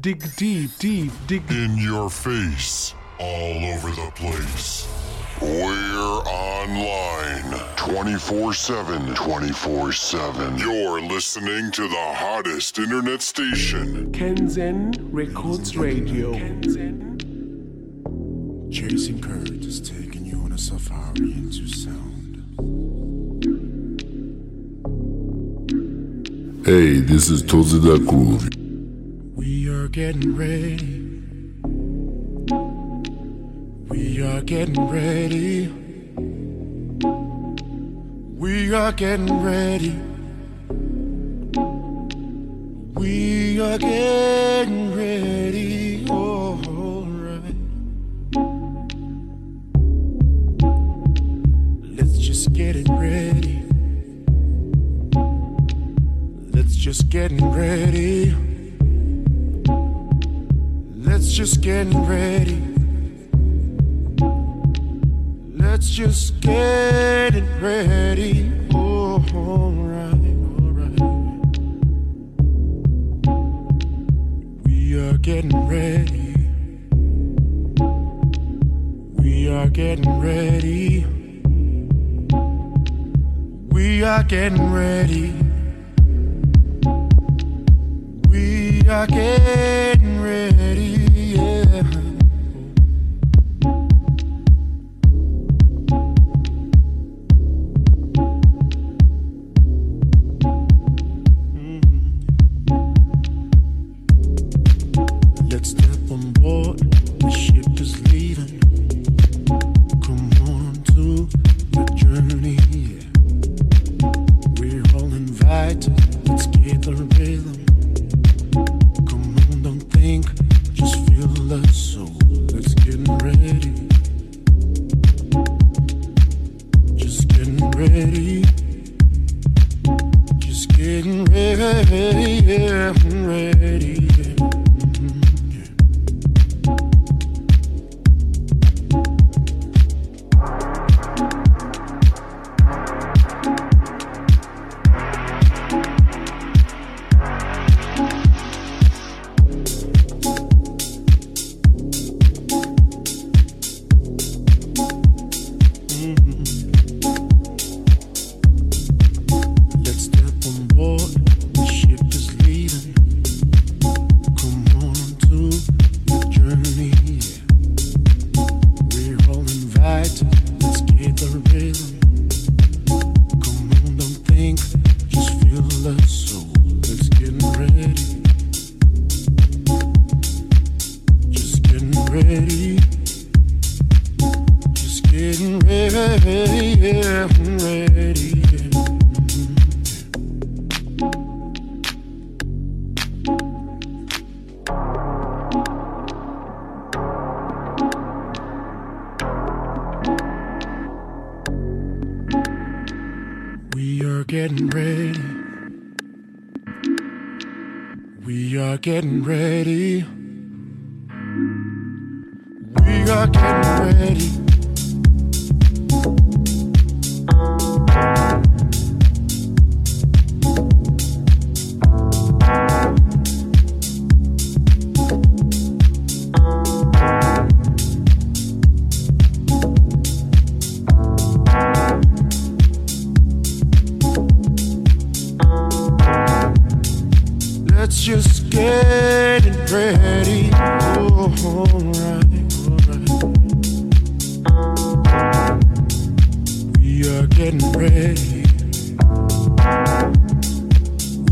Dig deep, deep, dig in your face, all over the place. We're online 24 7. 24 7. You're listening to the hottest internet station, Kanzen Records Radio. Jason Kurt is taking you on a safari into sound. Hey, this is Thozi Da Groovy. Getting ready. We are getting ready. We are getting ready. We are getting ready. All right. Let's just get it ready. Let's just get it ready. Let's just get ready. Let's just get it ready. Oh, alright, alright. We are getting ready. We are getting ready. We are getting ready. We are getting ready. Yeah. Let's getting ready.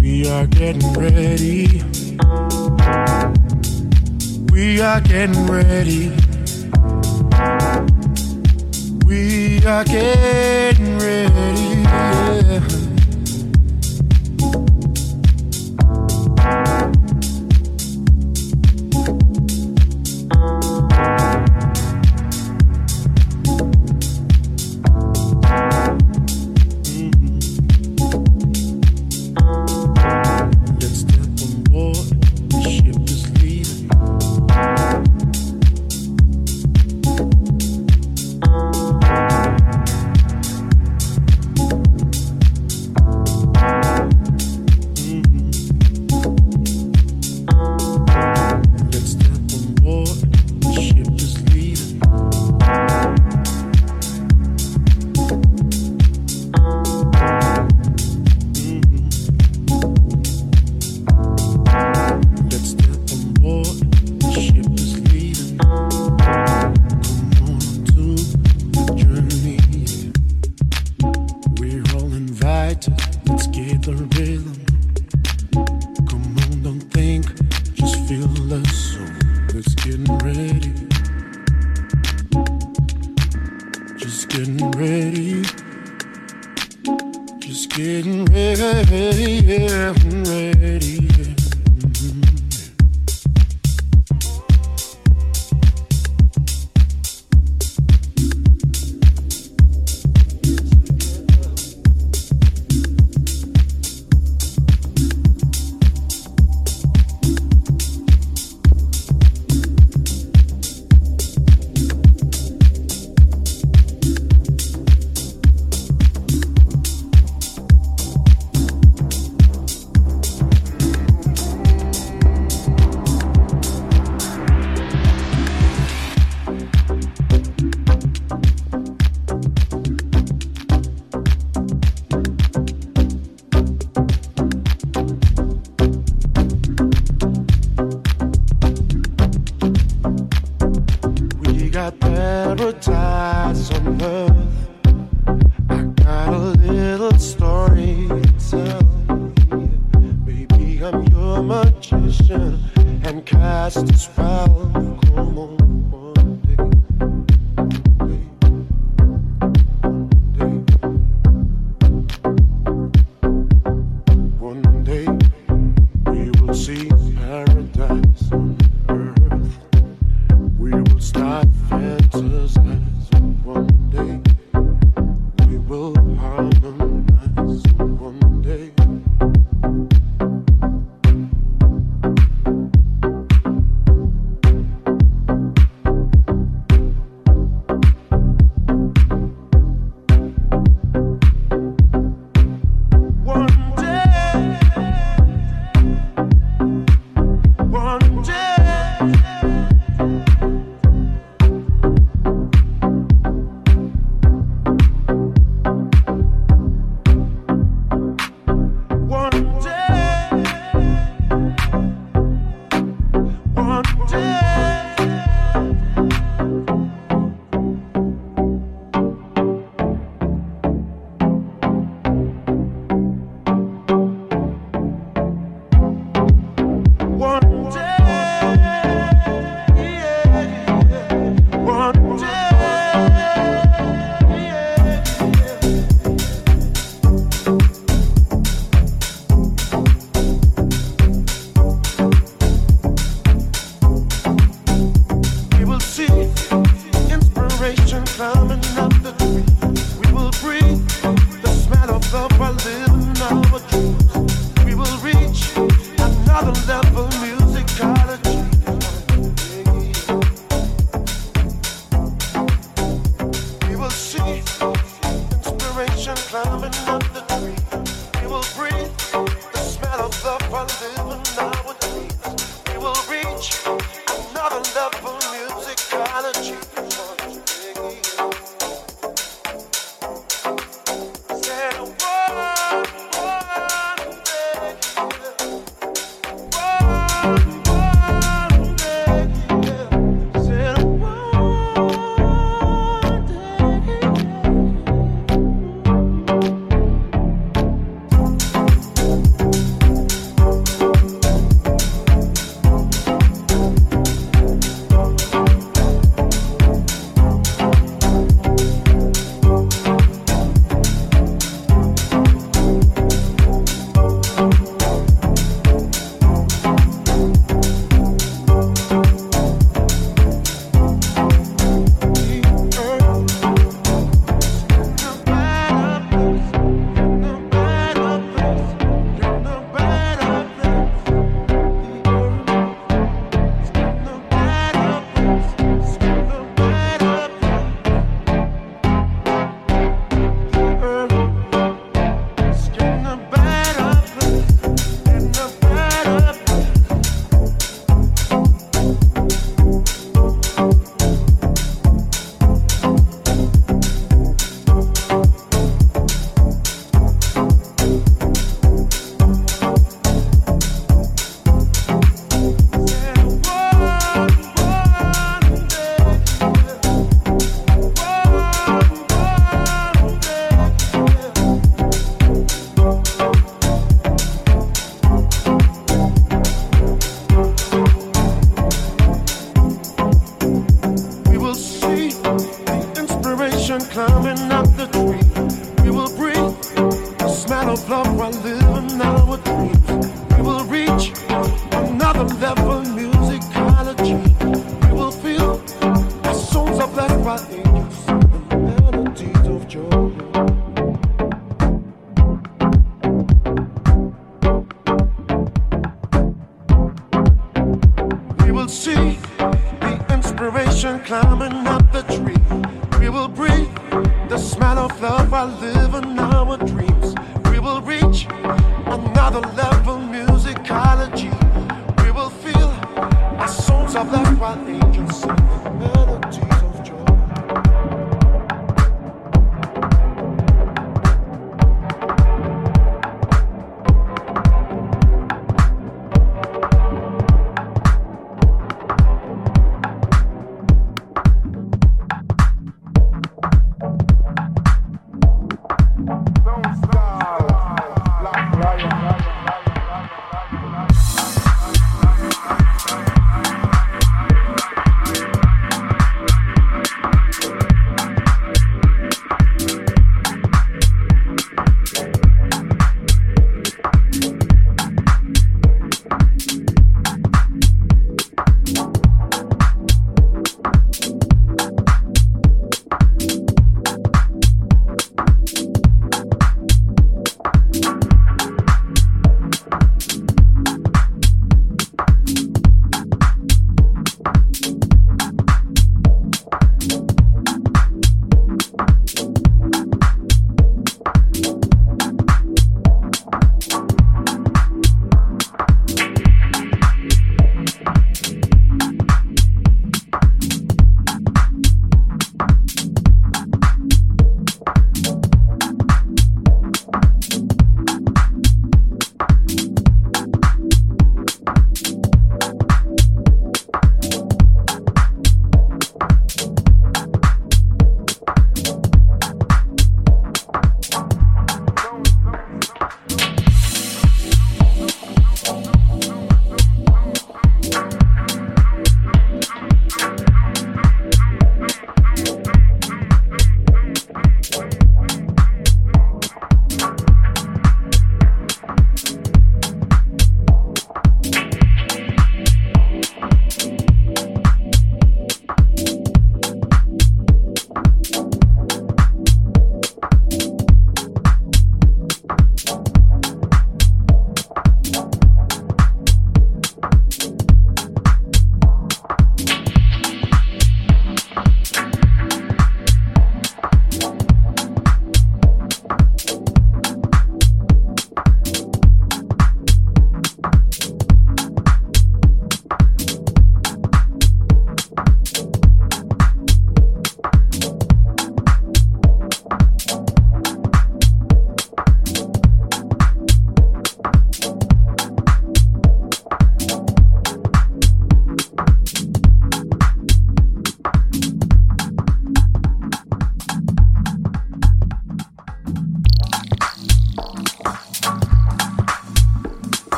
We are getting ready. We are getting ready. We are getting ready.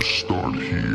start here.